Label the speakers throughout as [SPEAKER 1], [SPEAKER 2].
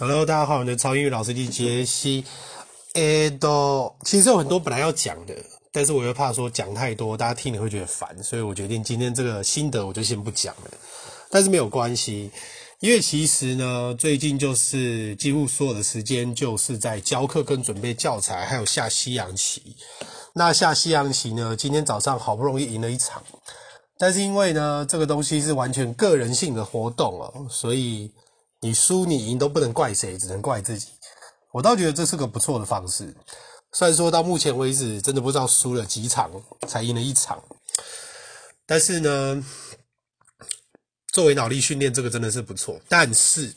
[SPEAKER 1] Hello，大家好，我是超英语老师机杰西。诶，都其实有很多本来要讲的，但是我又怕说讲太多，大家听了会觉得烦，所以我决定今天这个心得我就先不讲了。但是没有关系，因为其实呢，最近就是几乎所有的时间就是在教课跟准备教材，还有下西洋棋。那下西洋棋呢，今天早上好不容易赢了一场，但是因为呢，这个东西是完全个人性的活动哦，所以。你输你赢都不能怪谁，只能怪自己。我倒觉得这是个不错的方式。虽然说到目前为止，真的不知道输了几场才赢了一场，但是呢，作为脑力训练，这个真的是不错。但是，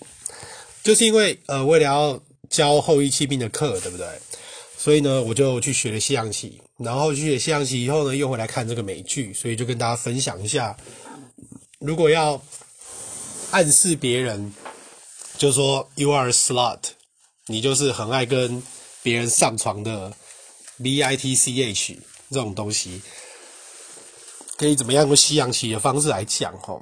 [SPEAKER 1] 就是因为呃，为了要教后翼弃病的课，对不对？所以呢，我就去学了西洋棋，然后去学西洋棋以后呢，又回来看这个美剧，所以就跟大家分享一下，如果要暗示别人。就说 you are a slut，你就是很爱跟别人上床的 b i t c h 这种东西，可以怎么样用西洋棋的方式来讲吼？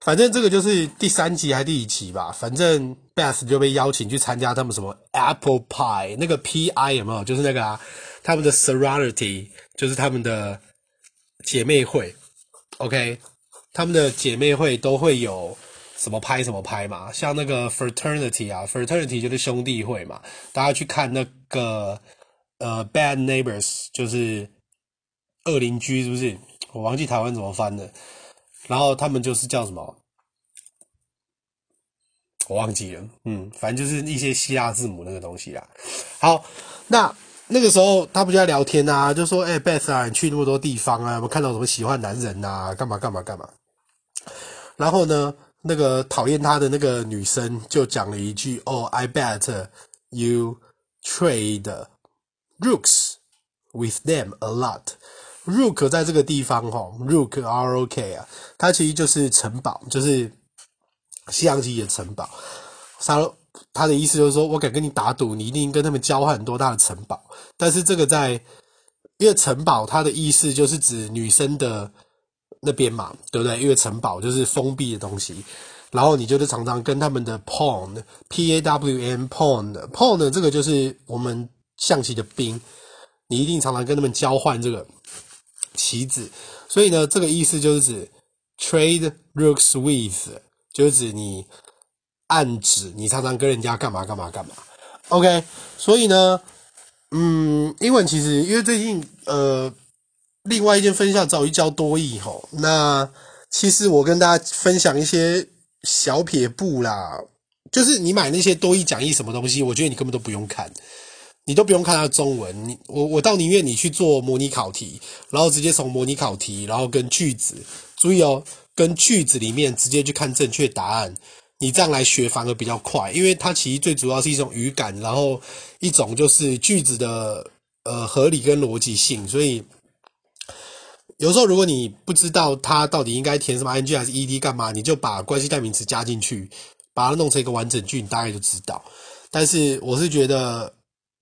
[SPEAKER 1] 反正这个就是第三集还是第一集吧？反正 Beth 就被邀请去参加他们什么 Apple Pie 那个 P I 有没有？就是那个啊，他们的 sorority 就是他们的姐妹会，OK，他们的姐妹会都会有。什么拍什么拍嘛，像那个 fraternity 啊，fraternity 就是兄弟会嘛。大家去看那个呃，bad neighbors 就是恶邻居，是不是？我忘记台湾怎么翻的。然后他们就是叫什么？我忘记了。嗯，反正就是一些希腊字母那个东西啦。好，那那个时候他不就在聊天啊？就说：“哎，Beth 啊，你去那么多地方啊，有没有看到什么喜欢男人啊？干嘛干嘛干嘛？”然后呢？那个讨厌他的那个女生就讲了一句：“哦、oh,，I bet you trade rooks with them a lot。Rook 在这个地方哈，Rook R O K 啊，它其实就是城堡，就是西洋棋的城堡。他他的意思就是说，我敢跟你打赌，你一定跟他们交换很多他的城堡。但是这个在因为城堡，它的意思就是指女生的。”那边嘛，对不对？因为城堡就是封闭的东西，然后你就是常常跟他们的 pawn，p a w n pawn，pawn 这个就是我们象棋的兵，你一定常常跟他们交换这个棋子，所以呢，这个意思就是指 trade rooks with，就是指你暗指你常常跟人家干嘛干嘛干嘛。OK，所以呢，嗯，英文其实因为最近呃。另外一件分享，早一教多益吼。那其实我跟大家分享一些小撇步啦，就是你买那些多义讲义什么东西，我觉得你根本都不用看，你都不用看它中文。你我我倒宁愿你去做模拟考题，然后直接从模拟考题，然后跟句子，注意哦，跟句子里面直接去看正确答案，你这样来学反而比较快，因为它其实最主要是一种语感，然后一种就是句子的呃合理跟逻辑性，所以。有时候，如果你不知道它到底应该填什么 ing 还是 ed 干嘛，你就把关系代名词加进去，把它弄成一个完整句，你大概就知道。但是我是觉得，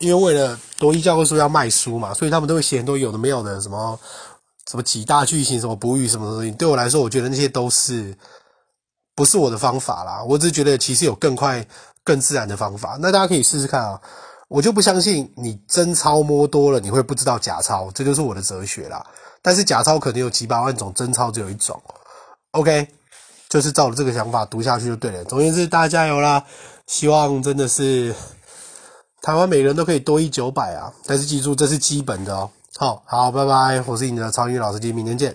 [SPEAKER 1] 因为为了多益教科书要卖书嘛，所以他们都会写很多有的没有的，什么什么几大句型，什么补语什么东西。对我来说，我觉得那些都是不是我的方法啦。我只是觉得其实有更快、更自然的方法。那大家可以试试看啊。我就不相信你真钞摸多了，你会不知道假钞，这就是我的哲学啦。但是假钞可能有几百万种，真钞只有一种。OK，就是照着这个想法读下去就对了。总言之，大家加油啦！希望真的是台湾每人都可以多一九百啊！但是记住，这是基本的哦。好，好，拜拜！我是你的超英老师机，明天见。